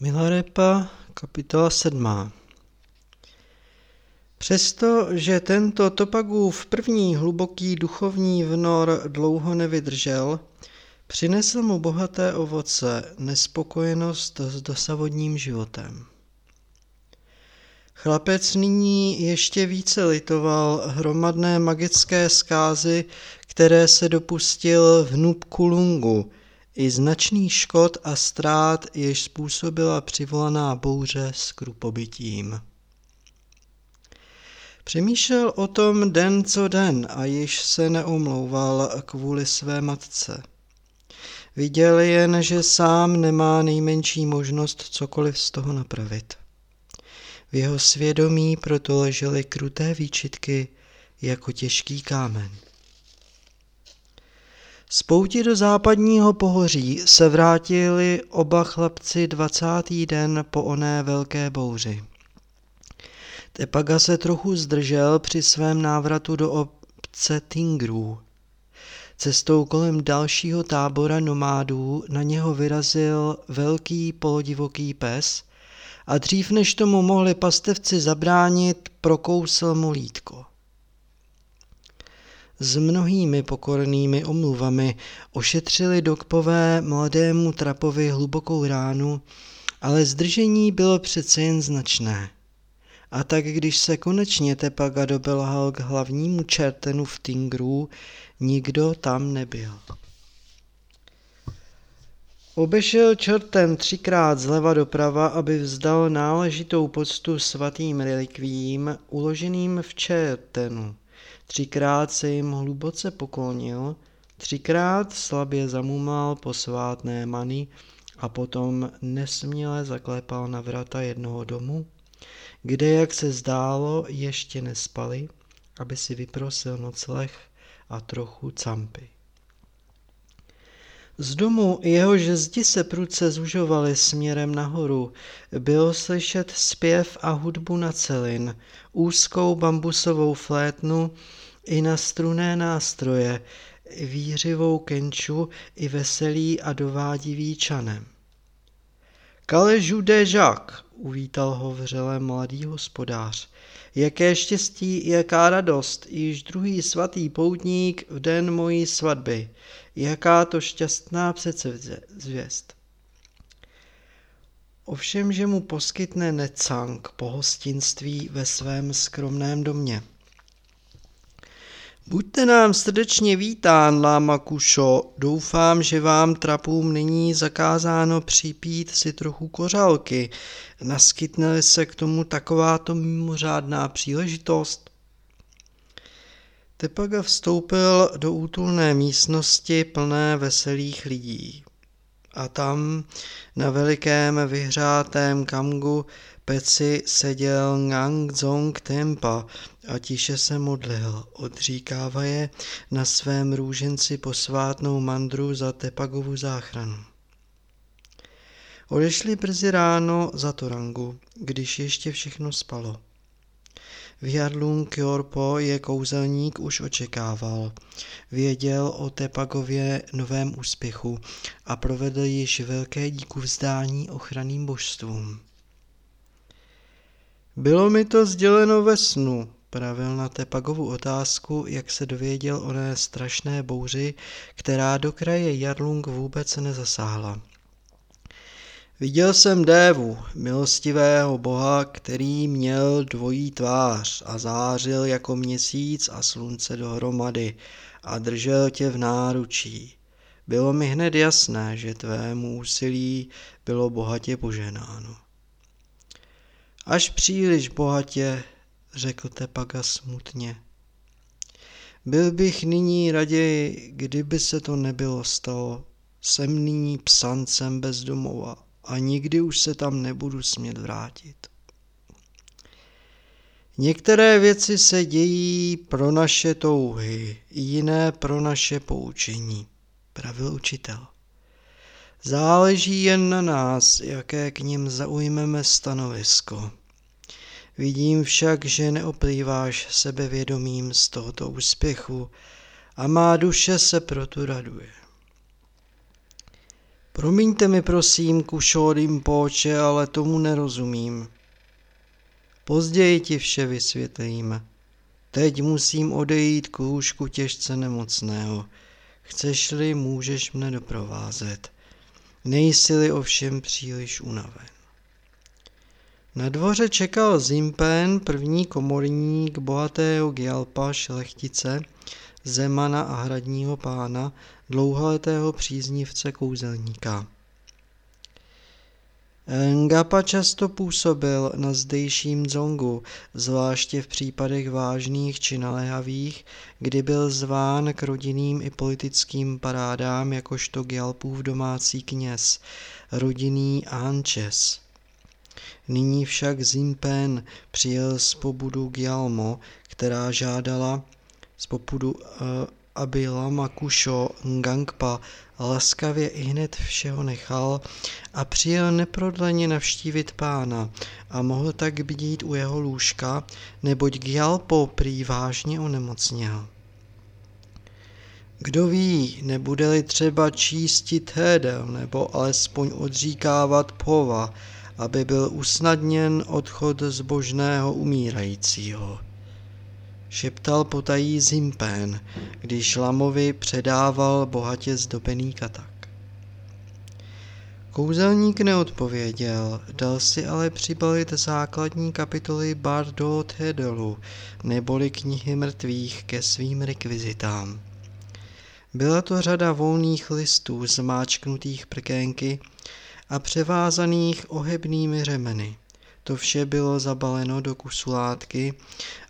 Milarepa, kapitola 7. Přesto, že tento Topagův první hluboký duchovní vnor dlouho nevydržel, přinesl mu bohaté ovoce, nespokojenost s dosavodním životem. Chlapec nyní ještě více litoval hromadné magické zkázy, které se dopustil v Nubkulungu, i značný škod a ztrát, jež způsobila přivolaná bouře s krupobytím. Přemýšlel o tom den co den a již se neomlouval kvůli své matce. Viděl jen, že sám nemá nejmenší možnost cokoliv z toho napravit. V jeho svědomí proto ležely kruté výčitky jako těžký kámen. Z pouti do západního pohoří se vrátili oba chlapci dvacátý den po oné velké bouři. Tepaga se trochu zdržel při svém návratu do obce Tingrů. Cestou kolem dalšího tábora nomádů na něho vyrazil velký polodivoký pes a dřív než tomu mohli pastevci zabránit, prokousl mu lítko. S mnohými pokornými omluvami ošetřili dokpové mladému trapovi hlubokou ránu, ale zdržení bylo přece jen značné. A tak když se konečně Tepaga dobelhal k hlavnímu čertenu v Tingru, nikdo tam nebyl. Obešel čerten třikrát zleva doprava, aby vzdal náležitou poctu svatým relikvím uloženým v čertenu. Třikrát se jim hluboce poklonil, třikrát slabě zamumal posvátné many a potom nesměle zaklepal na vrata jednoho domu, kde, jak se zdálo, ještě nespali, aby si vyprosil nocleh a trochu campy. Z domu jehož zdi se prudce zužovaly směrem nahoru, bylo slyšet zpěv a hudbu na celin, úzkou bambusovou flétnu i na struné nástroje, výřivou kenču i veselý a dovádivý čanem. Kale žude žák, uvítal ho vřele mladý hospodář. Jaké štěstí, jaká radost, již druhý svatý poutník v den mojí svatby. Jaká to šťastná přece zvěst. Ovšem, že mu poskytne Necang pohostinství ve svém skromném domě. Buďte nám srdečně vítán, Láma Kušo. Doufám, že vám trapům není zakázáno připít si trochu kořálky. Naskytne se k tomu takováto mimořádná příležitost? Tepaga vstoupil do útulné místnosti plné veselých lidí. A tam, na velikém vyhřátém kamgu, peci seděl Ngang Zong Tempa a tiše se modlil, odříkávaje na svém růženci posvátnou mandru za Tepagovu záchranu. Odešli brzy ráno za Torangu, když ještě všechno spalo. Vyjadlung Kyorpo je kouzelník už očekával. Věděl o Tepagově novém úspěchu a provedl již velké díku vzdání ochranným božstvům. Bylo mi to sděleno ve snu, pravil na Tepagovu otázku, jak se dověděl oné strašné bouři, která do kraje Jarlung vůbec nezasáhla. Viděl jsem Dévu, milostivého boha, který měl dvojí tvář a zářil jako měsíc a slunce dohromady a držel tě v náručí. Bylo mi hned jasné, že tvému úsilí bylo bohatě poženáno. Až příliš bohatě, řekl Tepaga smutně. Byl bych nyní raději, kdyby se to nebylo stalo. Jsem nyní psancem bez domova a nikdy už se tam nebudu smět vrátit. Některé věci se dějí pro naše touhy, jiné pro naše poučení, pravil učitel. Záleží jen na nás, jaké k ním zaujmeme stanovisko. Vidím však, že neoplýváš sebevědomím z tohoto úspěchu a má duše se proto raduje. Promiňte mi prosím, kušodým poče, ale tomu nerozumím. Později ti vše vysvětlím. Teď musím odejít k lůžku těžce nemocného. Chceš-li, můžeš mne doprovázet. Nejsi-li ovšem příliš unaven. Na dvoře čekal Zimpen, první komorník bohatého Gialpa šlechtice, zemana a hradního pána, dlouholetého příznivce kouzelníka. Ngapa často působil na zdejším dzongu, zvláště v případech vážných či naléhavých, kdy byl zván k rodinným i politickým parádám jakožto Gyalpův domácí kněz, rodinný Ančes. Nyní však Zimpen přijel z pobudu Gyalmo, která žádala z popudu uh, aby Lama Kusho Ngangpa laskavě i hned všeho nechal a přijel neprodleně navštívit pána a mohl tak bdít u jeho lůžka, neboť Gyalpo prý vážně onemocněl. Kdo ví, nebude-li třeba čístit hédel nebo alespoň odříkávat pova, aby byl usnadněn odchod zbožného umírajícího šeptal potají Zimpén, když Lamovi předával bohatě zdobený katak. Kouzelník neodpověděl, dal si ale přibalit základní kapitoly Bardo Hedelu, neboli knihy mrtvých ke svým rekvizitám. Byla to řada volných listů zmáčknutých prkénky a převázaných ohebnými řemeny. To vše bylo zabaleno do kusu látky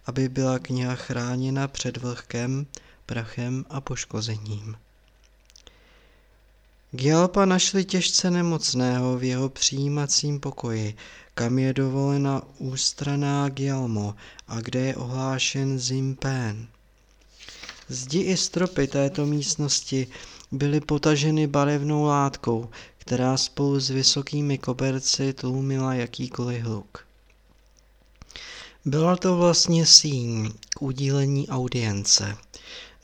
aby byla kniha chráněna před vlhkem, prachem a poškozením. Gyalpa našli těžce nemocného v jeho přijímacím pokoji, kam je dovolena ústraná Gyalmo a kde je ohlášen Zimpén. Zdi i stropy této místnosti byly potaženy barevnou látkou, která spolu s vysokými koberci tlumila jakýkoliv hluk. Byla to vlastně síň k udílení audience,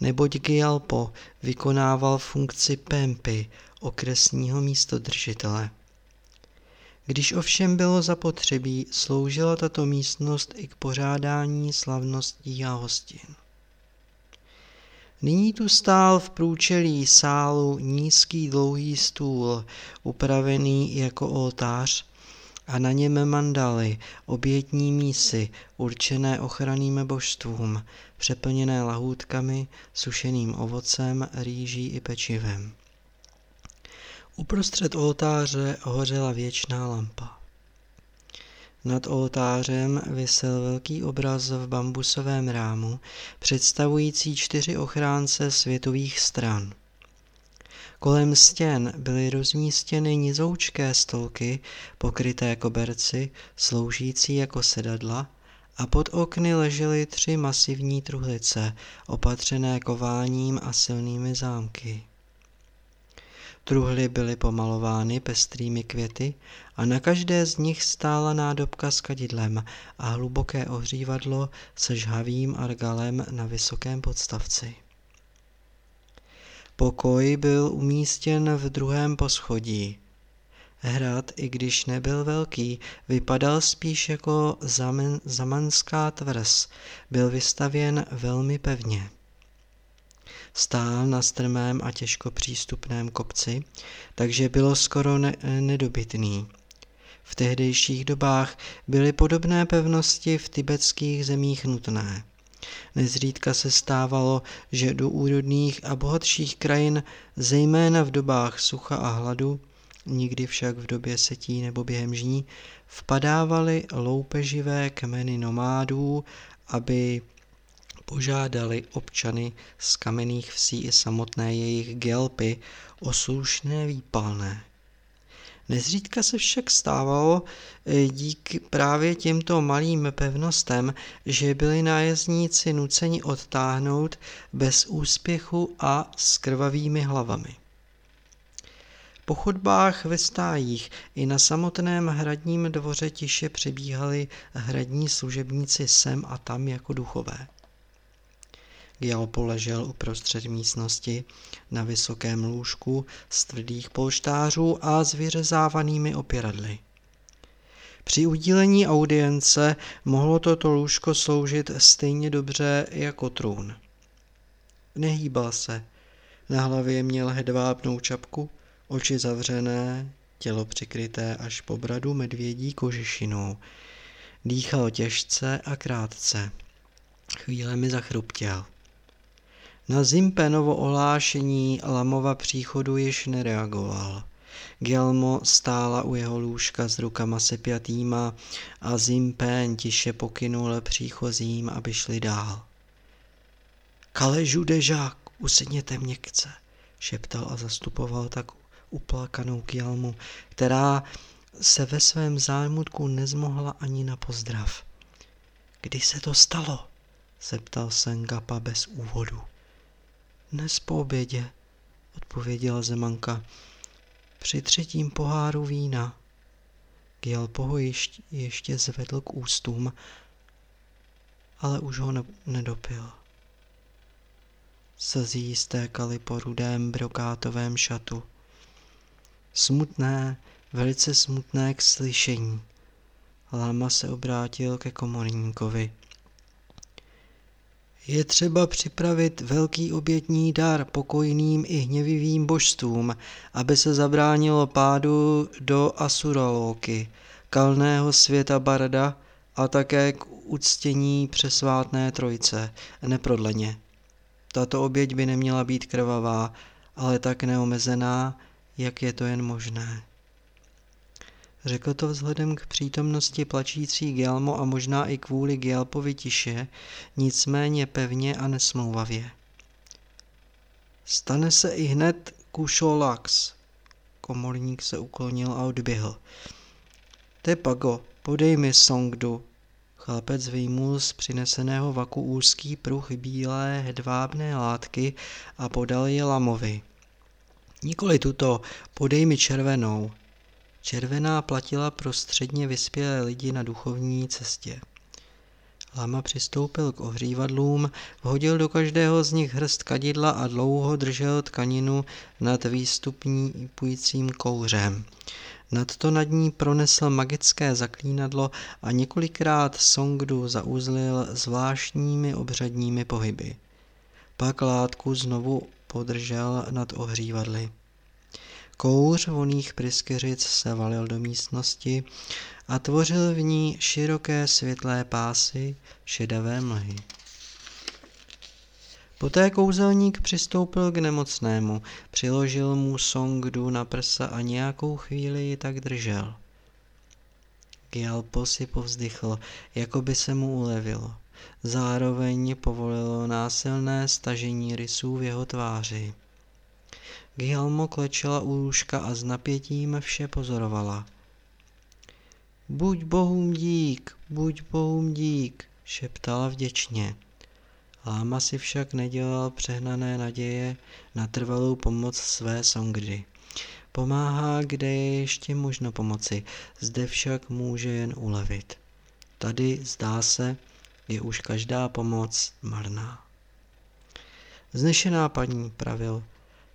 neboť Gyalpo vykonával funkci Pempy, okresního místodržitele. Když ovšem bylo zapotřebí, sloužila tato místnost i k pořádání slavností a hostin. Nyní tu stál v průčelí sálu nízký dlouhý stůl, upravený jako oltář, a na něm mandaly, obětní mísy, určené ochranným božstvům, přeplněné lahůdkami, sušeným ovocem, rýží i pečivem. Uprostřed oltáře hořela věčná lampa. Nad oltářem visel velký obraz v bambusovém rámu, představující čtyři ochránce světových stran – Kolem stěn byly rozmístěny nizoučké stolky, pokryté koberci, sloužící jako sedadla, a pod okny ležely tři masivní truhlice, opatřené kováním a silnými zámky. Truhly byly pomalovány pestrými květy a na každé z nich stála nádobka s kadidlem a hluboké ohřívadlo se žhavým argalem na vysokém podstavci. Pokoj byl umístěn v druhém poschodí. Hrad, i když nebyl velký, vypadal spíš jako zamen, zamanská tvrz, byl vystavěn velmi pevně. Stál na strmém a těžko přístupném kopci, takže bylo skoro ne- nedobytný. V tehdejších dobách byly podobné pevnosti v tibetských zemích nutné. Nezřídka se stávalo, že do úrodných a bohatších krajin, zejména v dobách sucha a hladu, nikdy však v době setí nebo během žní, vpadávaly loupeživé kmeny nomádů, aby požádali občany z kamenných vsí i samotné jejich gelpy o slušné výpalné. Nezřídka se však stávalo eh, díky právě těmto malým pevnostem, že byli nájezdníci nuceni odtáhnout bez úspěchu a s krvavými hlavami. Po chodbách ve stájích i na samotném hradním dvoře tiše přebíhali hradní služebníci sem a tam jako duchové. Gjal poležel uprostřed místnosti na vysokém lůžku z tvrdých polštářů a s vyřezávanými opěradly. Při udílení audience mohlo toto lůžko sloužit stejně dobře jako trůn. Nehýbal se. Na hlavě měl hedvábnou čapku, oči zavřené, tělo přikryté až po bradu medvědí kožešinou. Dýchal těžce a krátce. Chvíle zachruptěl. Na Zimpenovo ohlášení Lamova příchodu již nereagoval. Gelmo stála u jeho lůžka s rukama sepjatýma a Zimpen tiše pokynul příchozím, aby šli dál. Kaležu dežák, usedněte měkce, šeptal a zastupoval tak uplakanou Kjelmu, která se ve svém zájmutku nezmohla ani na pozdrav. Kdy se to stalo? zeptal Sengapa bez úvodu. Dnes po obědě, odpověděla Zemanka. Při třetím poháru vína. Gyalpo ještě, ještě zvedl k ústům, ale už ho ne- nedopil. Slzí stékaly po rudém brokátovém šatu. Smutné, velice smutné k slyšení. Láma se obrátil ke komorníkovi. Je třeba připravit velký obětní dar pokojným i hněvivým božstvům, aby se zabránilo pádu do Asuralóky, kalného světa Barda a také k uctění přesvátné trojce, neprodleně. Tato oběť by neměla být krvavá, ale tak neomezená, jak je to jen možné. Řekl to vzhledem k přítomnosti plačící Gelmo a možná i kvůli Gelpovi tiše, nicméně pevně a nesmlouvavě. Stane se i hned Kušolax. Komorník se uklonil a odběhl. Tepago, podej mi songdu. Chlapec vyjmul z přineseného vaku úzký pruh bílé hedvábné látky a podal je Lamovi. Nikoli tuto, podej mi červenou. Červená platila pro středně vyspělé lidi na duchovní cestě. Lama přistoupil k ohřívadlům, vhodil do každého z nich hrst kadidla a dlouho držel tkaninu nad výstupnípujícím kouřem. Nadto nad ní pronesl magické zaklínadlo a několikrát Songdu zauzlil zvláštními obřadními pohyby. Pak látku znovu podržel nad ohřívadly. Kouř voných pryskyřic se valil do místnosti a tvořil v ní široké světlé pásy šedavé mlhy. Poté kouzelník přistoupil k nemocnému, přiložil mu songdu na prsa a nějakou chvíli ji tak držel. Gyalpo si povzdychl, jako by se mu ulevilo. Zároveň povolilo násilné stažení rysů v jeho tváři. Gihelmo klečela u lůžka a s napětím vše pozorovala. Buď bohům dík, buď bohům dík, šeptala vděčně. Láma si však nedělal přehnané naděje na trvalou pomoc své songry. Pomáhá, kde je ještě možno pomoci, zde však může jen ulevit. Tady, zdá se, je už každá pomoc marná. Znešená paní, pravil,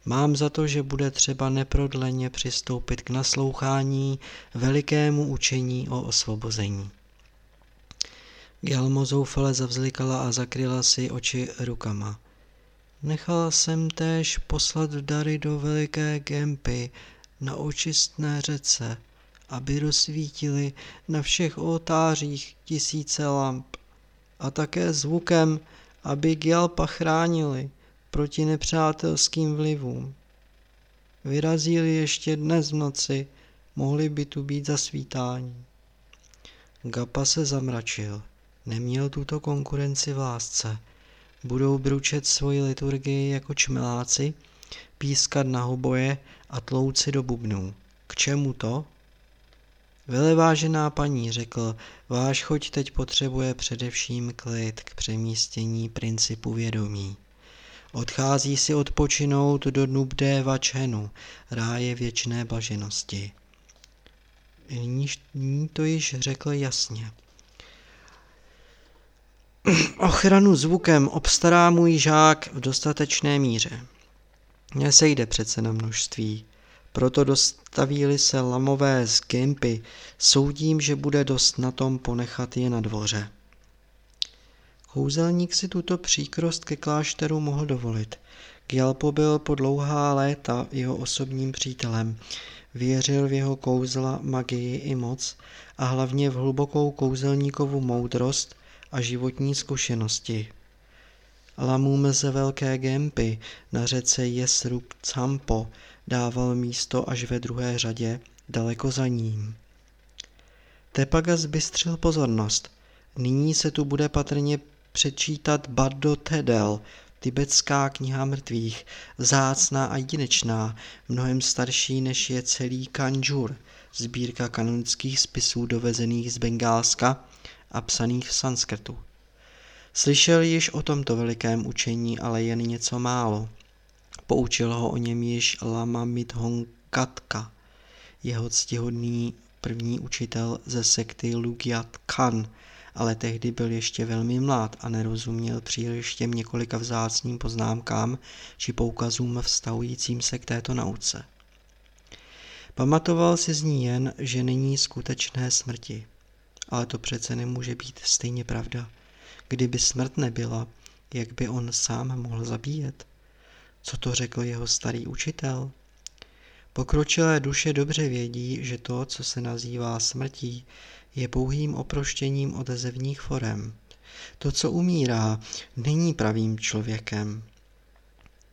Mám za to, že bude třeba neprodleně přistoupit k naslouchání velikému učení o osvobození. Gelmo zoufale zavzlikala a zakryla si oči rukama. Nechala jsem též poslat dary do veliké gempy na očistné řece, aby rozsvítili na všech oltářích tisíce lamp a také zvukem, aby Gyalpa chránili proti nepřátelským vlivům. Vyrazili ještě dnes v noci, mohli by tu být zasvítání. Gapa se zamračil. Neměl tuto konkurenci v lásce. Budou bručet svoji liturgii jako čmeláci, pískat na hoboje a tlouci do bubnů. K čemu to? Velevážená paní, řekl, váš choď teď potřebuje především klid k přemístění principu vědomí. Odchází si odpočinout do Nubdé Vačhenu, ráje věčné blaženosti. Nyní to již řekl jasně. ochranu zvukem obstará můj žák v dostatečné míře. Nesejde přece na množství. Proto dostaví se lamové z Gimpy, soudím, že bude dost na tom ponechat je na dvoře. Kouzelník si tuto příkrost ke klášteru mohl dovolit. Gyalpo byl po dlouhá léta jeho osobním přítelem. Věřil v jeho kouzla, magii i moc a hlavně v hlubokou kouzelníkovu moudrost a životní zkušenosti. Lamům ze Velké Gempy na řece Jesrup Campo dával místo až ve druhé řadě, daleko za ním. Tepaga zbystřil pozornost. Nyní se tu bude patrně přečítat Bardo Tedel, tibetská kniha mrtvých, vzácná a jedinečná, mnohem starší než je celý Kanjur, sbírka kanonických spisů dovezených z Bengálska a psaných v sanskrtu. Slyšel již o tomto velikém učení, ale jen něco málo. Poučil ho o něm již Lama Midhongatka, jeho ctihodný první učitel ze sekty Lugyat Khan, ale tehdy byl ještě velmi mlád a nerozuměl příliš těm několika vzácným poznámkám či poukazům vztahujícím se k této nauce. Pamatoval si z ní jen, že není skutečné smrti. Ale to přece nemůže být stejně pravda. Kdyby smrt nebyla, jak by on sám mohl zabíjet? Co to řekl jeho starý učitel? Pokročilé duše dobře vědí, že to, co se nazývá smrtí, je pouhým oproštěním od zevních forem. To, co umírá, není pravým člověkem.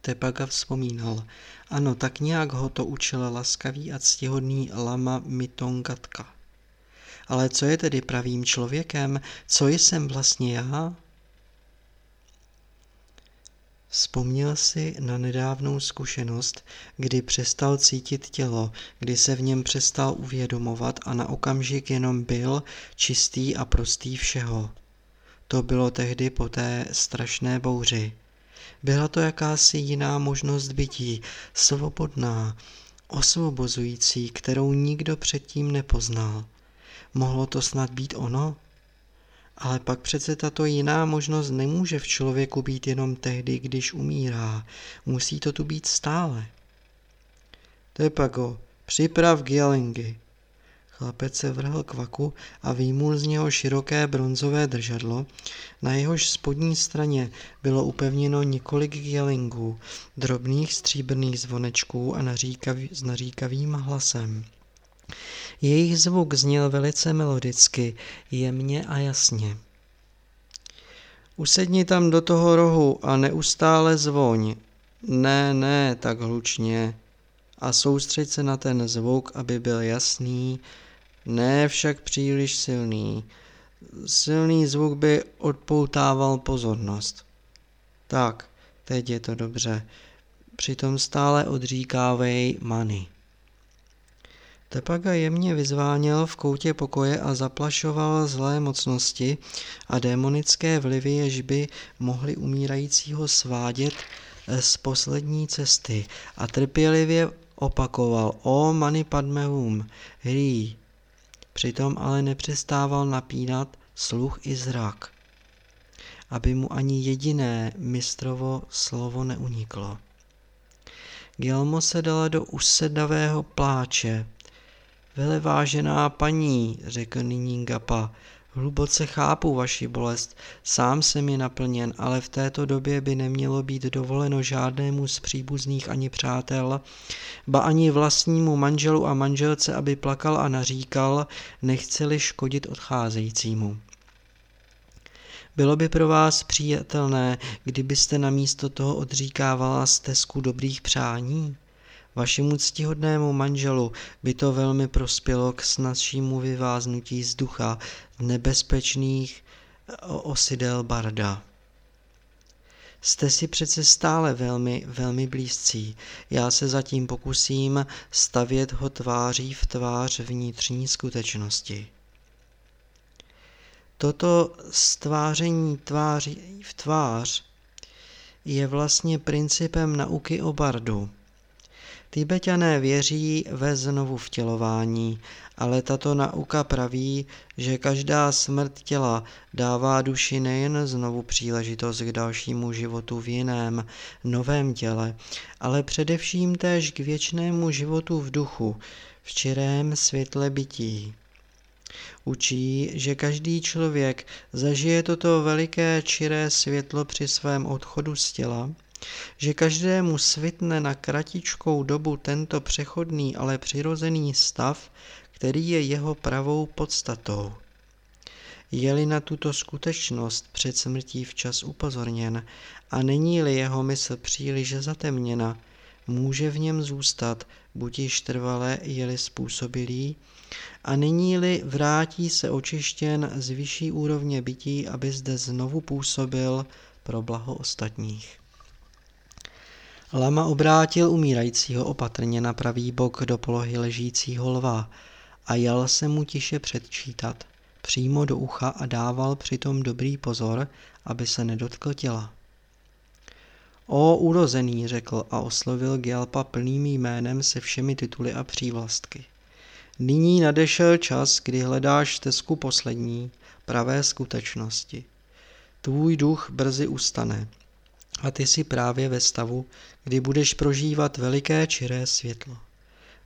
Tepaga vzpomínal, ano, tak nějak ho to učil laskavý a ctihodný lama Mitongatka. Ale co je tedy pravým člověkem? Co jsem vlastně já? Vzpomněl si na nedávnou zkušenost, kdy přestal cítit tělo, kdy se v něm přestal uvědomovat a na okamžik jenom byl čistý a prostý všeho. To bylo tehdy po té strašné bouři. Byla to jakási jiná možnost bytí, svobodná, osvobozující, kterou nikdo předtím nepoznal. Mohlo to snad být ono? Ale pak přece tato jiná možnost nemůže v člověku být jenom tehdy, když umírá. Musí to tu být stále. Tepago, připrav gyalingy. Chlapec se vrhl k vaku a výmul z něho široké bronzové držadlo, na jehož spodní straně bylo upevněno několik gyalingů, drobných stříbrných zvonečků a naříkav, s naříkavým hlasem. Jejich zvuk zněl velice melodicky, jemně a jasně. Usedni tam do toho rohu a neustále zvoň. Ne, ne, tak hlučně. A soustřeď se na ten zvuk, aby byl jasný, ne však příliš silný. Silný zvuk by odpoutával pozornost. Tak, teď je to dobře. Přitom stále odříkávej many. Tepaga jemně vyzváněl v koutě pokoje a zaplašoval zlé mocnosti a démonické vlivy, jež by mohly umírajícího svádět eh, z poslední cesty a trpělivě opakoval O mani padmehum, hrí. Přitom ale nepřestával napínat sluch i zrak, aby mu ani jediné mistrovo slovo neuniklo. Gelmo se dala do usedavého pláče, Velevážená paní, řekl nyní Gapa, hluboce chápu vaši bolest, sám jsem je naplněn, ale v této době by nemělo být dovoleno žádnému z příbuzných ani přátel, ba ani vlastnímu manželu a manželce, aby plakal a naříkal, nechceli škodit odcházejícímu. Bylo by pro vás přijatelné, kdybyste namísto toho odříkávala stezku dobrých přání? Vašemu ctihodnému manželu by to velmi prospělo k snazšímu vyváznutí z ducha v nebezpečných osidel barda. Jste si přece stále velmi, velmi blízcí. Já se zatím pokusím stavět ho tváří v tvář vnitřní skutečnosti. Toto stváření tváří v tvář je vlastně principem nauky o bardu – Tibetané věří ve znovu vtělování, ale tato nauka praví, že každá smrt těla dává duši nejen znovu příležitost k dalšímu životu v jiném, novém těle, ale především též k věčnému životu v duchu, v čirém světle bytí. Učí, že každý člověk zažije toto veliké čiré světlo při svém odchodu z těla, že každému svitne na kratičkou dobu tento přechodný, ale přirozený stav, který je jeho pravou podstatou. Je-li na tuto skutečnost před smrtí včas upozorněn a není-li jeho mysl příliš zatemněna, může v něm zůstat, buď již trvale je-li způsobilý, a nyní-li vrátí se očištěn z vyšší úrovně bytí, aby zde znovu působil pro blaho ostatních. Lama obrátil umírajícího opatrně na pravý bok do polohy ležícího lva a jel se mu tiše předčítat, přímo do ucha a dával přitom dobrý pozor, aby se nedotkl těla. O urozený, řekl a oslovil Gyalpa plným jménem se všemi tituly a přívlastky. Nyní nadešel čas, kdy hledáš stezku poslední, pravé skutečnosti. Tvůj duch brzy ustane a ty jsi právě ve stavu, kdy budeš prožívat veliké čiré světlo.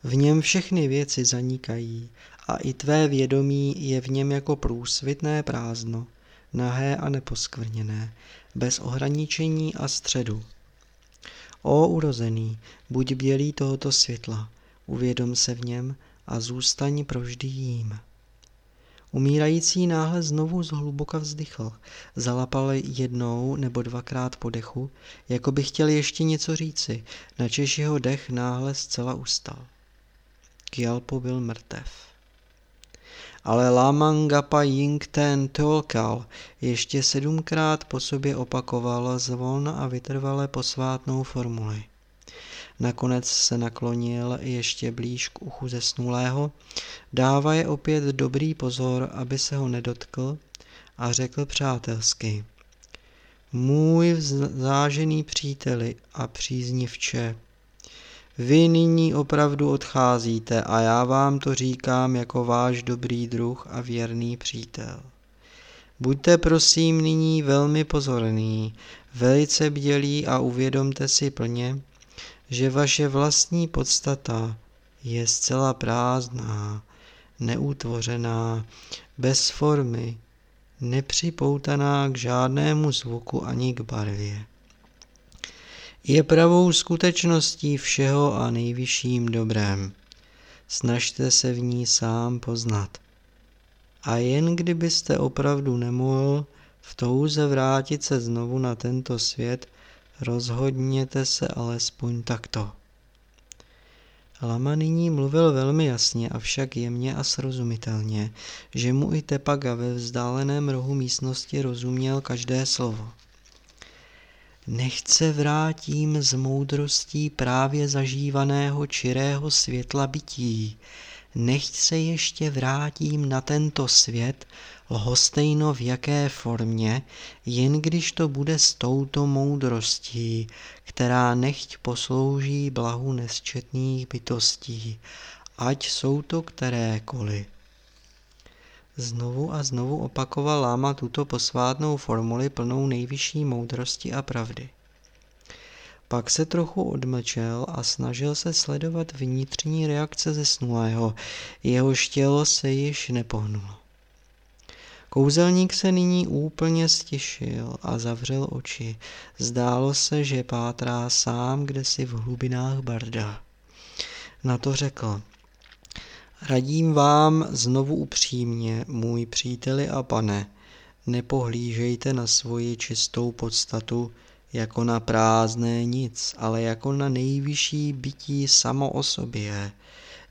V něm všechny věci zanikají a i tvé vědomí je v něm jako průsvitné prázdno, nahé a neposkvrněné, bez ohraničení a středu. O urozený, buď bělý tohoto světla, uvědom se v něm a zůstaň provždy jím. Umírající náhle znovu zhluboka vzdychl, zalapal jednou nebo dvakrát po dechu, jako by chtěl ještě něco říci, načež jeho dech náhle zcela ustal. Kjalpo byl mrtev. Ale Lamangapa Yingten Tolkal ještě sedmkrát po sobě opakoval zvolna a vytrvale posvátnou formuli. Nakonec se naklonil ještě blíž k uchu zesnulého, dávaje opět dobrý pozor, aby se ho nedotkl a řekl přátelsky. Můj zážený příteli a příznivče, vy nyní opravdu odcházíte a já vám to říkám jako váš dobrý druh a věrný přítel. Buďte prosím nyní velmi pozorný, velice bdělí a uvědomte si plně, že vaše vlastní podstata je zcela prázdná, neutvořená, bez formy, nepřipoutaná k žádnému zvuku ani k barvě. Je pravou skutečností všeho a nejvyšším dobrem. Snažte se v ní sám poznat. A jen kdybyste opravdu nemohl v touze vrátit se znovu na tento svět, Rozhodněte se alespoň takto. Lama nyní mluvil velmi jasně, avšak jemně a srozumitelně, že mu i Tepaga ve vzdáleném rohu místnosti rozuměl každé slovo. Nechce vrátím z moudrostí právě zažívaného čirého světla bytí, nechť se ještě vrátím na tento svět, lhostejno v jaké formě, jen když to bude s touto moudrostí, která nechť poslouží blahu nesčetných bytostí, ať jsou to kterékoliv. Znovu a znovu opakoval Láma tuto posvátnou formuli plnou nejvyšší moudrosti a pravdy. Pak se trochu odmlčel a snažil se sledovat vnitřní reakce zesnulého, jehož tělo se již nepohnulo. Kouzelník se nyní úplně stišil a zavřel oči. Zdálo se, že pátrá sám kde si v hlubinách barda. Na to řekl, radím vám znovu upřímně, můj příteli a pane, nepohlížejte na svoji čistou podstatu, jako na prázdné nic, ale jako na nejvyšší bytí samo o sobě,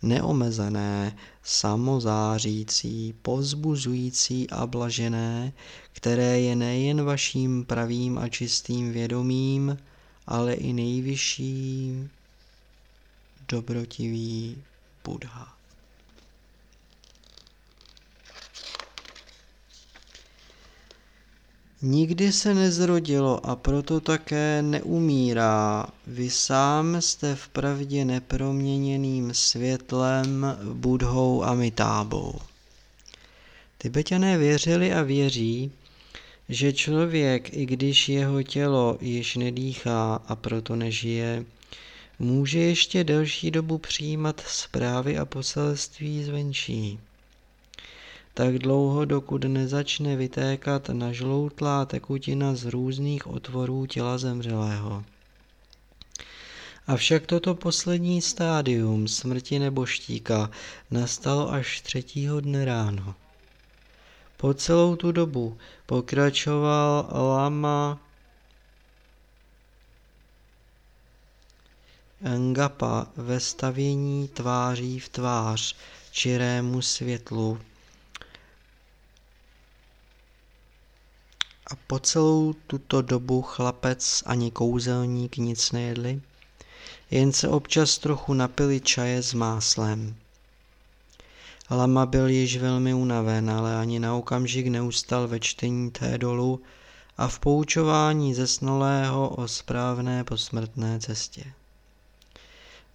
neomezené, samozářící, povzbuzující a blažené, které je nejen vaším pravým a čistým vědomím, ale i nejvyšší dobrotivý Buddha. Nikdy se nezrodilo a proto také neumírá. Vy sám jste vpravdě neproměněným světlem, budhou a mitábou. Tibetané věřili a věří, že člověk, i když jeho tělo již nedýchá a proto nežije, může ještě delší dobu přijímat zprávy a poselství zvenčí tak dlouho, dokud nezačne vytékat nažloutlá tekutina z různých otvorů těla zemřelého. Avšak toto poslední stádium smrti nebo štíka nastalo až třetího dne ráno. Po celou tu dobu pokračoval lama Ngapa ve stavění tváří v tvář čirému světlu A po celou tuto dobu chlapec ani kouzelník nic nejedli, jen se občas trochu napili čaje s máslem. Lama byl již velmi unaven, ale ani na okamžik neustal ve čtení té dolu a v poučování zesnulého o správné posmrtné cestě.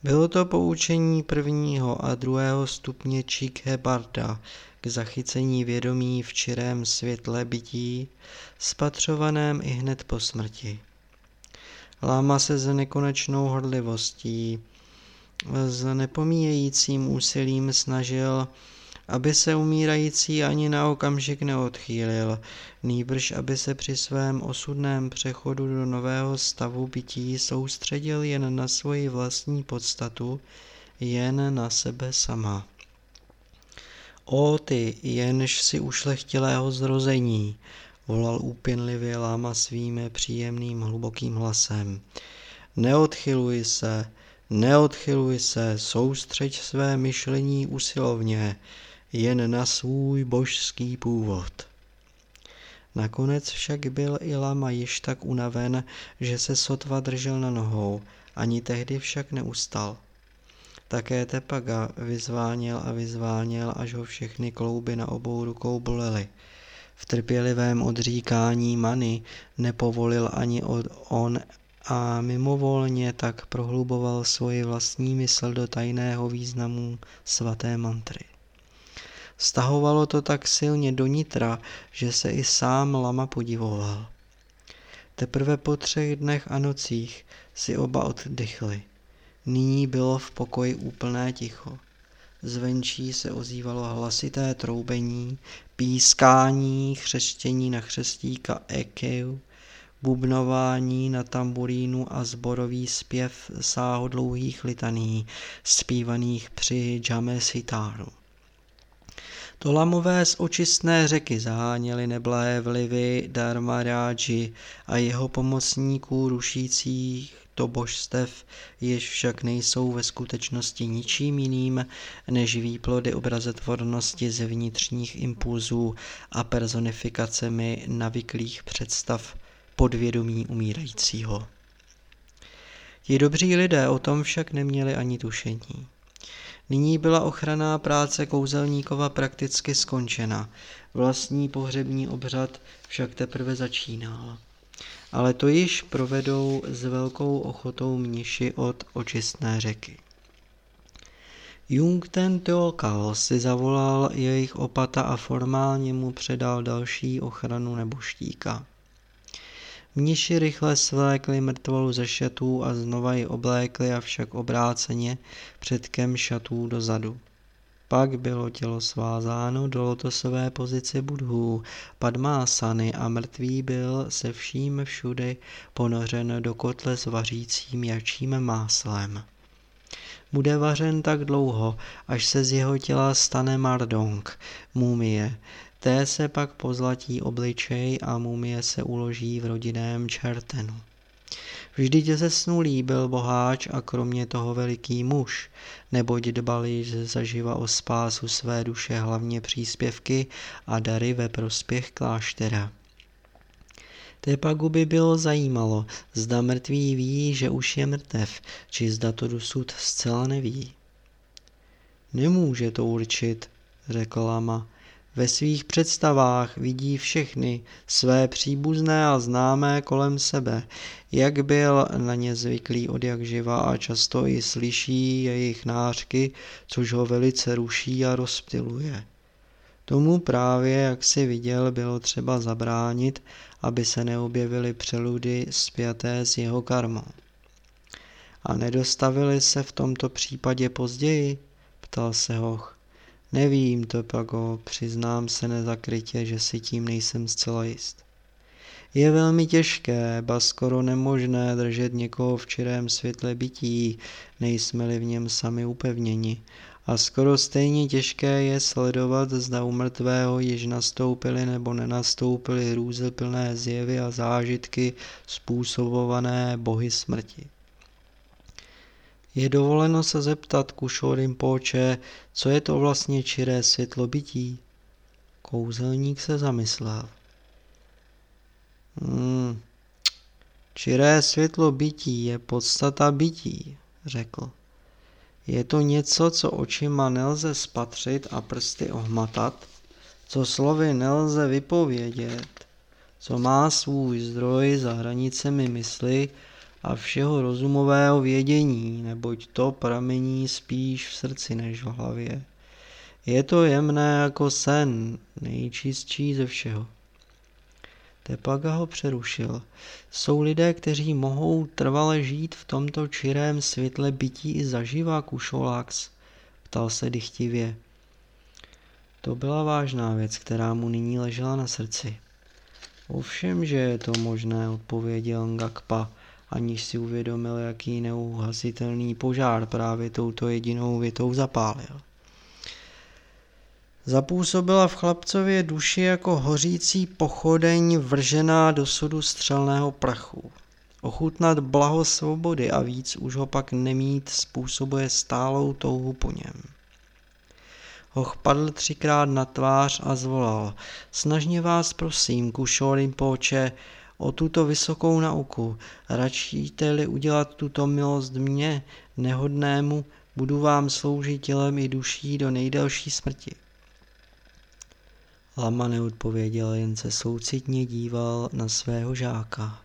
Bylo to poučení prvního a druhého stupně Číkhe Barda, k zachycení vědomí v čirém světle bytí, spatřovaném i hned po smrti. Láma se s nekonečnou horlivostí, s nepomíjejícím úsilím snažil, aby se umírající ani na okamžik neodchýlil, nýbrž aby se při svém osudném přechodu do nového stavu bytí soustředil jen na svoji vlastní podstatu, jen na sebe sama. O ty, jenž si ušlechtilého zrození, volal úpěnlivě láma svým příjemným hlubokým hlasem. Neodchyluj se, neodchyluj se, soustřeď své myšlení usilovně, jen na svůj božský původ. Nakonec však byl i lama již tak unaven, že se sotva držel na nohou, ani tehdy však neustal. Také Tepaga vyzváněl a vyzváněl, až ho všechny klouby na obou rukou bolely. V trpělivém odříkání many nepovolil ani od on a mimovolně tak prohluboval svoji vlastní mysl do tajného významu svaté mantry. Stahovalo to tak silně do nitra, že se i sám lama podivoval. Teprve po třech dnech a nocích si oba oddychli. Nyní bylo v pokoji úplné ticho. Zvenčí se ozývalo hlasité troubení, pískání, chřeštění na chřestíka ekeu, bubnování na tamburínu a zborový zpěv sáhodlouhých litaní, zpívaných při džame sitáru. Tolamové z očistné řeky zaháněly neblahé vlivy Dharmaráji a jeho pomocníků rušících to božstev, jež však nejsou ve skutečnosti ničím jiným než výplody obrazetvornosti ze vnitřních impulzů a personifikacemi navyklých představ podvědomí umírajícího. Ti dobří lidé o tom však neměli ani tušení. Nyní byla ochranná práce kouzelníkova prakticky skončena, vlastní pohřební obřad však teprve začínal ale to již provedou s velkou ochotou mniši od očistné řeky. Jung ten Teokal si zavolal jejich opata a formálně mu předal další ochranu nebo štíka. Mniši rychle svlékli mrtvolu ze šatů a znova ji oblékli, avšak obráceně předkem šatů dozadu. Pak bylo tělo svázáno do lotosové pozice budhů, padmásany a mrtvý byl se vším všudy ponořen do kotle s vařícím jačím máslem. Bude vařen tak dlouho, až se z jeho těla stane mardong, mumie. Té se pak pozlatí obličej a mumie se uloží v rodinném čertenu. Vždyť zesnulý byl boháč a kromě toho veliký muž, neboť dbal již zaživa o spásu své duše hlavně příspěvky a dary ve prospěch kláštera. Tepagu by bylo zajímalo, zda mrtvý ví, že už je mrtev, či zda to dosud zcela neví. Nemůže to určit, řekl Lama. Ve svých představách vidí všechny své příbuzné a známé kolem sebe, jak byl na ně zvyklý od jak živa a často i slyší jejich nářky, což ho velice ruší a rozptiluje. Tomu právě, jak si viděl, bylo třeba zabránit, aby se neobjevily přeludy spjaté s jeho karmou. A nedostavili se v tomto případě později? ptal se Hoch. Nevím to, Pago, přiznám se nezakrytě, že si tím nejsem zcela jist. Je velmi těžké, ba skoro nemožné držet někoho v čirém světle bytí, nejsme-li v něm sami upevněni. A skoro stejně těžké je sledovat, zda u mrtvého již nastoupily nebo nenastoupily hrůzeplné zjevy a zážitky způsobované bohy smrti. Je dovoleno se zeptat Kušo Rinpoche, co je to vlastně čiré světlo bytí? Kouzelník se zamyslel. Hmm. Čiré světlo bytí je podstata bytí, řekl. Je to něco, co očima nelze spatřit a prsty ohmatat, co slovy nelze vypovědět, co má svůj zdroj za hranicemi mysli a všeho rozumového vědění, neboť to pramení spíš v srdci než v hlavě. Je to jemné jako sen, nejčistší ze všeho. Tepaga ho přerušil. Jsou lidé, kteří mohou trvale žít v tomto čirém světle bytí i zaživa, Kušolax? Ptal se dychtivě. To byla vážná věc, která mu nyní ležela na srdci. Ovšem, že je to možné, odpověděl Ngakpa, aniž si uvědomil, jaký neuhasitelný požár právě touto jedinou větou zapálil. Zapůsobila v chlapcově duši jako hořící pochodeň vržená do sudu střelného prachu. Ochutnat blaho svobody a víc už ho pak nemít způsobuje stálou touhu po něm. Hoch padl třikrát na tvář a zvolal. Snažně vás prosím, Kušorim Poče, o tuto vysokou nauku. Radšíte-li udělat tuto milost mně, nehodnému, budu vám sloužit tělem i duší do nejdelší smrti. Lama neodpověděl, jen se soucitně díval na svého žáka.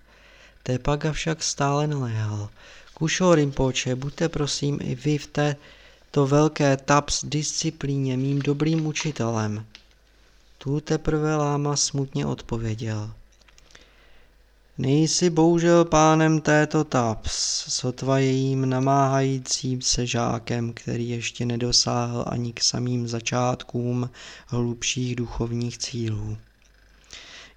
Tepaga však stále naléhal. Kušo Rimpoče, buďte prosím i vy v této velké taps disciplíně mým dobrým učitelem. Tu teprve Láma smutně odpověděl. Nejsi bohužel pánem této taps, sotva jejím namáhajícím se žákem, který ještě nedosáhl ani k samým začátkům hlubších duchovních cílů.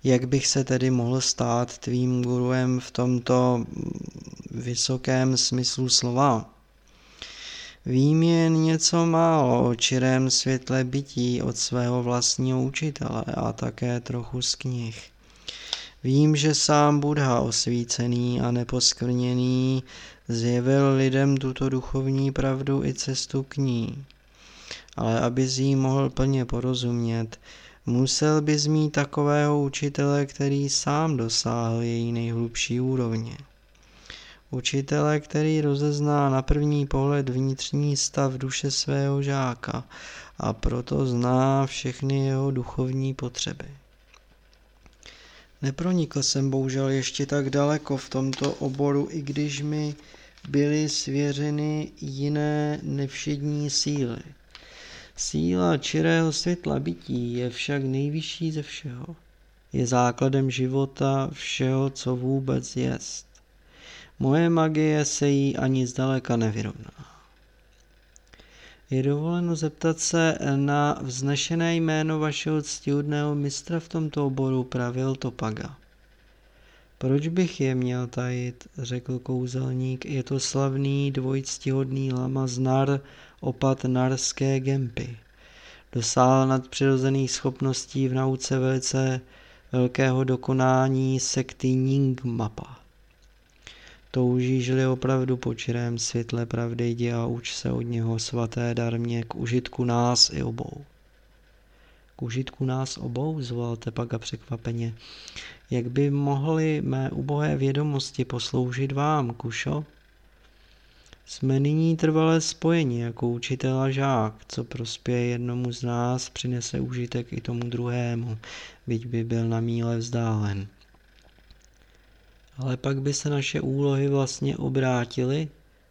Jak bych se tedy mohl stát tvým guruem v tomto vysokém smyslu slova? Vím jen něco málo o čirém světle bytí od svého vlastního učitele a také trochu z knih. Vím, že sám Buddha osvícený a neposkvrněný zjevil lidem tuto duchovní pravdu i cestu k ní. Ale aby jí mohl plně porozumět, musel by mít takového učitele, který sám dosáhl její nejhlubší úrovně. Učitele, který rozezná na první pohled vnitřní stav duše svého žáka a proto zná všechny jeho duchovní potřeby. Nepronikl jsem bohužel ještě tak daleko v tomto oboru, i když mi byly svěřeny jiné nevšední síly. Síla čirého světla bytí je však nejvyšší ze všeho. Je základem života všeho, co vůbec jest. Moje magie se jí ani zdaleka nevyrovná. Je dovoleno zeptat se na vznešené jméno vašeho ctihodného mistra v tomto oboru, pravil Topaga. Proč bych je měl tajit, řekl kouzelník, je to slavný dvojctihodný lama z Nar, opat narské gempy. Dosáhl nadpřirozených schopností v nauce velice velkého dokonání sekty Nyingmapa. Toužíš-li opravdu po čirém světle pravdy, jdi a uč se od něho svaté darmě k užitku nás i obou. K užitku nás obou, zvolal Tepaga překvapeně. Jak by mohly mé ubohé vědomosti posloužit vám, Kušo? Jsme nyní trvalé spojení jako učitel a žák, co prospěje jednomu z nás, přinese užitek i tomu druhému, byť by byl na míle vzdálen. Ale pak by se naše úlohy vlastně obrátily,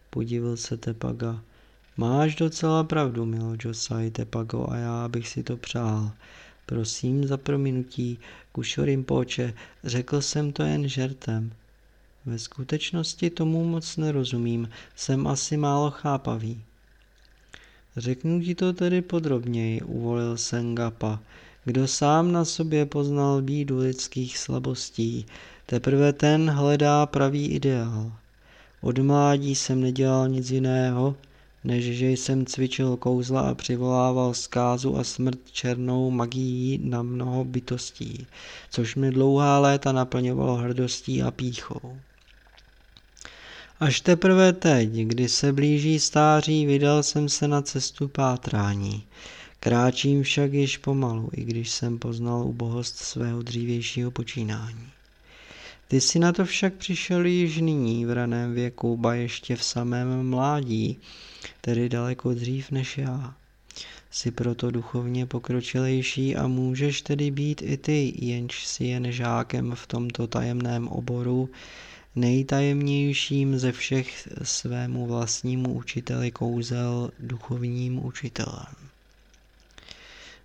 podivil se Tepaga. Máš docela pravdu, milo Josai Tepago, a já bych si to přál. Prosím za prominutí, Kušorim poče, řekl jsem to jen žertem. Ve skutečnosti tomu moc nerozumím, jsem asi málo chápavý. Řeknu ti to tedy podrobněji, uvolil Sengapa. Kdo sám na sobě poznal bídu lidských slabostí, teprve ten hledá pravý ideál. Od mládí jsem nedělal nic jiného, než že jsem cvičil kouzla a přivolával zkázu a smrt černou magií na mnoho bytostí, což mi dlouhá léta naplňovalo hrdostí a píchou. Až teprve teď, kdy se blíží stáří, vydal jsem se na cestu pátrání. Kráčím však již pomalu, i když jsem poznal ubohost svého dřívějšího počínání. Ty si na to však přišel již nyní v raném věku, ba ještě v samém mládí, tedy daleko dřív než já. Jsi proto duchovně pokročilejší a můžeš tedy být i ty, jenž si jen žákem v tomto tajemném oboru, nejtajemnějším ze všech svému vlastnímu učiteli kouzel duchovním učitelem.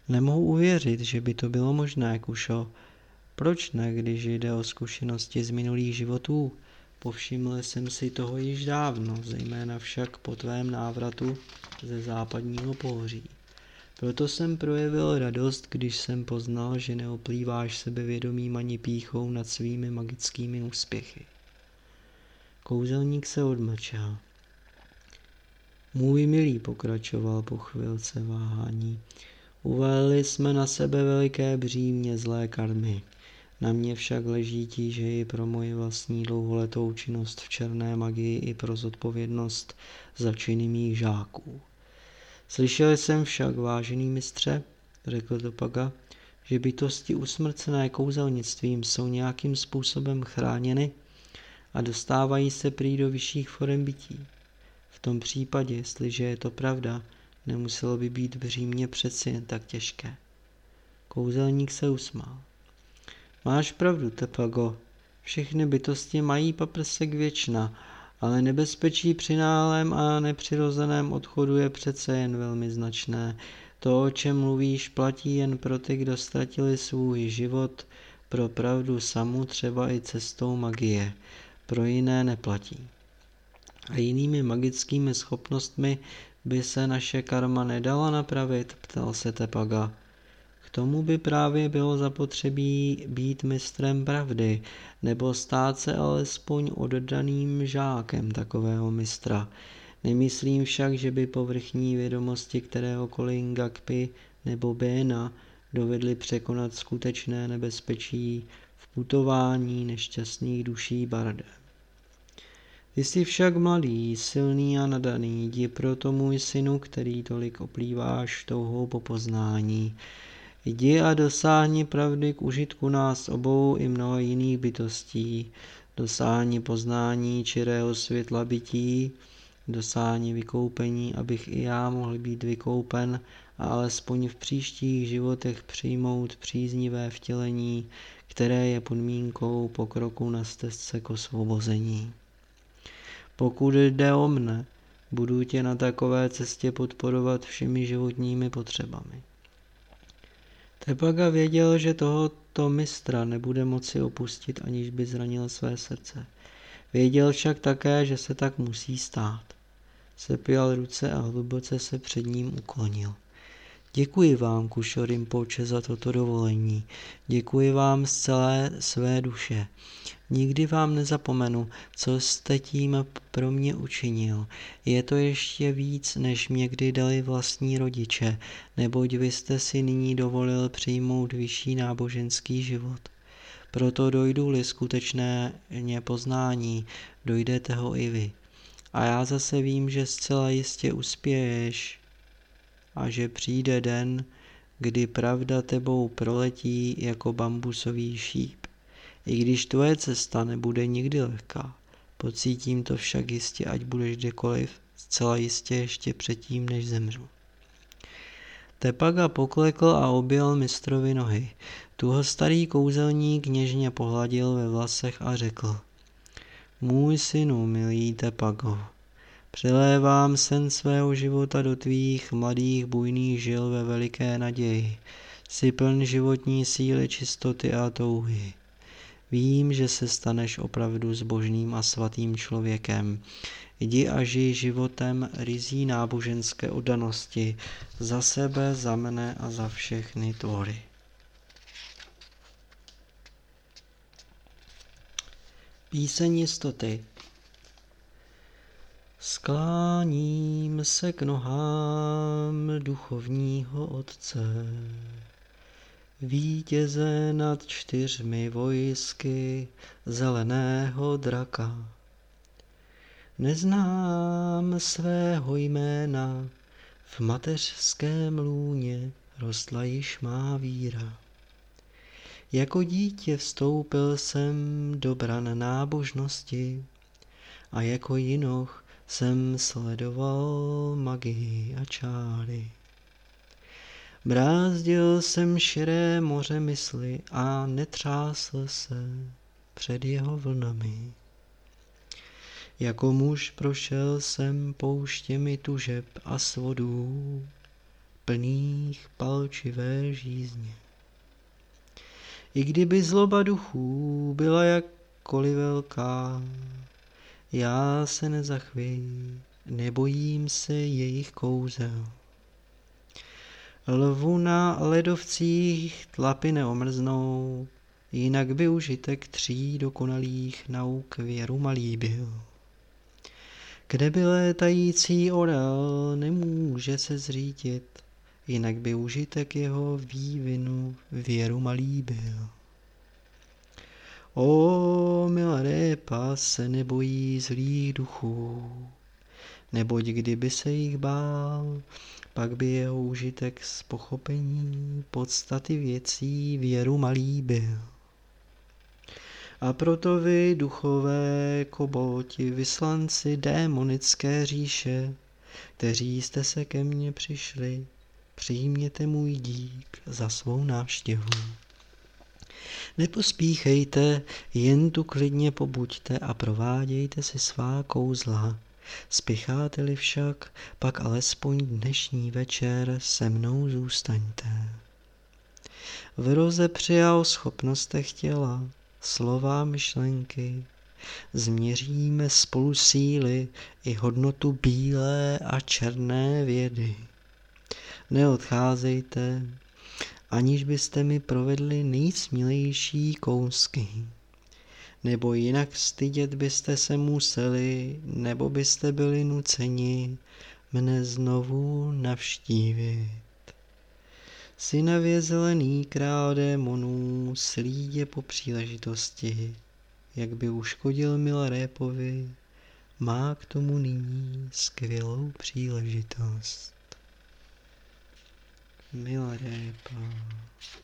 Nemohu uvěřit, že by to bylo možné, Kušo. Proč ne, když jde o zkušenosti z minulých životů? Povšiml jsem si toho již dávno, zejména však po tvém návratu ze západního pohoří. Proto jsem projevil radost, když jsem poznal, že neoplýváš sebevědomím ani píchou nad svými magickými úspěchy. Kouzelník se odmlčel. Můj milý, pokračoval po chvilce váhání, uvalili jsme na sebe veliké břímě zlé karmy. Na mě však leží tížeji pro moji vlastní dlouholetou činnost v černé magii i pro zodpovědnost za činy mých žáků. Slyšel jsem však, vážený mistře, řekl Topaga, že bytosti usmrcené kouzelnictvím jsou nějakým způsobem chráněny a dostávají se prý do vyšších forem bytí. V tom případě, jestliže je to pravda, nemuselo by být v Římě přeci jen tak těžké. Kouzelník se usmál. Máš pravdu, Tepago. Všechny bytosti mají paprsek věčna, ale nebezpečí při nálem a nepřirozeném odchodu je přece jen velmi značné. To, o čem mluvíš, platí jen pro ty, kdo ztratili svůj život pro pravdu samu, třeba i cestou magie. Pro jiné neplatí. A jinými magickými schopnostmi by se naše karma nedala napravit, ptal se Tepaga tomu by právě bylo zapotřebí být mistrem pravdy, nebo stát se alespoň oddaným žákem takového mistra. Nemyslím však, že by povrchní vědomosti kteréhokoliv Ngakpy nebo Béna dovedly překonat skutečné nebezpečí v putování nešťastných duší Barde. Ty jsi však mladý, silný a nadaný, jdi proto můj synu, který tolik oplýváš touhou po poznání. Jdi a dosáhni pravdy k užitku nás obou i mnoho jiných bytostí. Dosáhni poznání čirého světla bytí, dosáhni vykoupení, abych i já mohl být vykoupen a alespoň v příštích životech přijmout příznivé vtělení, které je podmínkou pokroku na stezce k osvobození. Pokud jde o mne, budu tě na takové cestě podporovat všemi životními potřebami. Tepaga věděl, že tohoto mistra nebude moci opustit, aniž by zranil své srdce. Věděl však také, že se tak musí stát. Sepěl ruce a hluboce se před ním uklonil. Děkuji vám, Kušo Rimpoče, za toto dovolení. Děkuji vám z celé své duše. Nikdy vám nezapomenu, co jste tím pro mě učinil. Je to ještě víc, než mě kdy dali vlastní rodiče, neboť vy jste si nyní dovolil přijmout vyšší náboženský život. Proto dojdu-li skutečné poznání, dojdete ho i vy. A já zase vím, že zcela jistě uspěješ a že přijde den, kdy pravda tebou proletí jako bambusový šíp. I když tvoje cesta nebude nikdy lehká, pocítím to však jistě, ať budeš kdekoliv, zcela jistě ještě předtím, než zemřu. Tepaga poklekl a objel mistrovi nohy. Tu ho starý kouzelník něžně pohladil ve vlasech a řekl. Můj synu, milý Tepago, přilévám sen svého života do tvých mladých bujných žil ve veliké naději. Jsi pln životní síly, čistoty a touhy. Vím, že se staneš opravdu zbožným a svatým člověkem. Jdi a žij životem rizí náboženské oddanosti za sebe, za mne a za všechny tvory. Píseň jistoty Skláním se k nohám duchovního otce, vítěze nad čtyřmi vojsky zeleného draka. Neznám svého jména, v mateřském lůně rostla již má víra. Jako dítě vstoupil jsem do bran nábožnosti a jako jinoch jsem sledoval magii a čáry. Brázdil jsem širé moře mysli a netřásl se před jeho vlnami. Jako muž prošel jsem pouštěmi tužeb a svodů, plných palčivé žízně. I kdyby zloba duchů byla jakkoliv velká, já se nezachvěji, nebojím se jejich kouzel. Lvu na ledovcích tlapy neomrznou, jinak by užitek tří dokonalých nauk věru malý byl. Kde by létající orel nemůže se zřítit, jinak by užitek jeho vývinu věru malý byl. O, milá se nebojí zlých duchů, neboť kdyby se jich bál, pak by jeho užitek z pochopení podstaty věcí věru malý byl. A proto vy, duchové kobolti, vyslanci démonické říše, kteří jste se ke mně přišli, přijměte můj dík za svou návštěvu. Nepospíchejte, jen tu klidně pobuďte a provádějte si svá kouzla. Spěcháte-li však, pak alespoň dnešní večer se mnou zůstaňte. V roze přijal schopnostech těla, slova myšlenky, změříme spolu síly i hodnotu bílé a černé vědy. Neodcházejte, aniž byste mi provedli nejsmilejší kousky. Nebo jinak stydět byste se museli, nebo byste byli nuceni mne znovu navštívit. Synavě zelený král démonů slídě po příležitosti, jak by uškodil Milarépovi, má k tomu nyní skvělou příležitost. Meu arepa.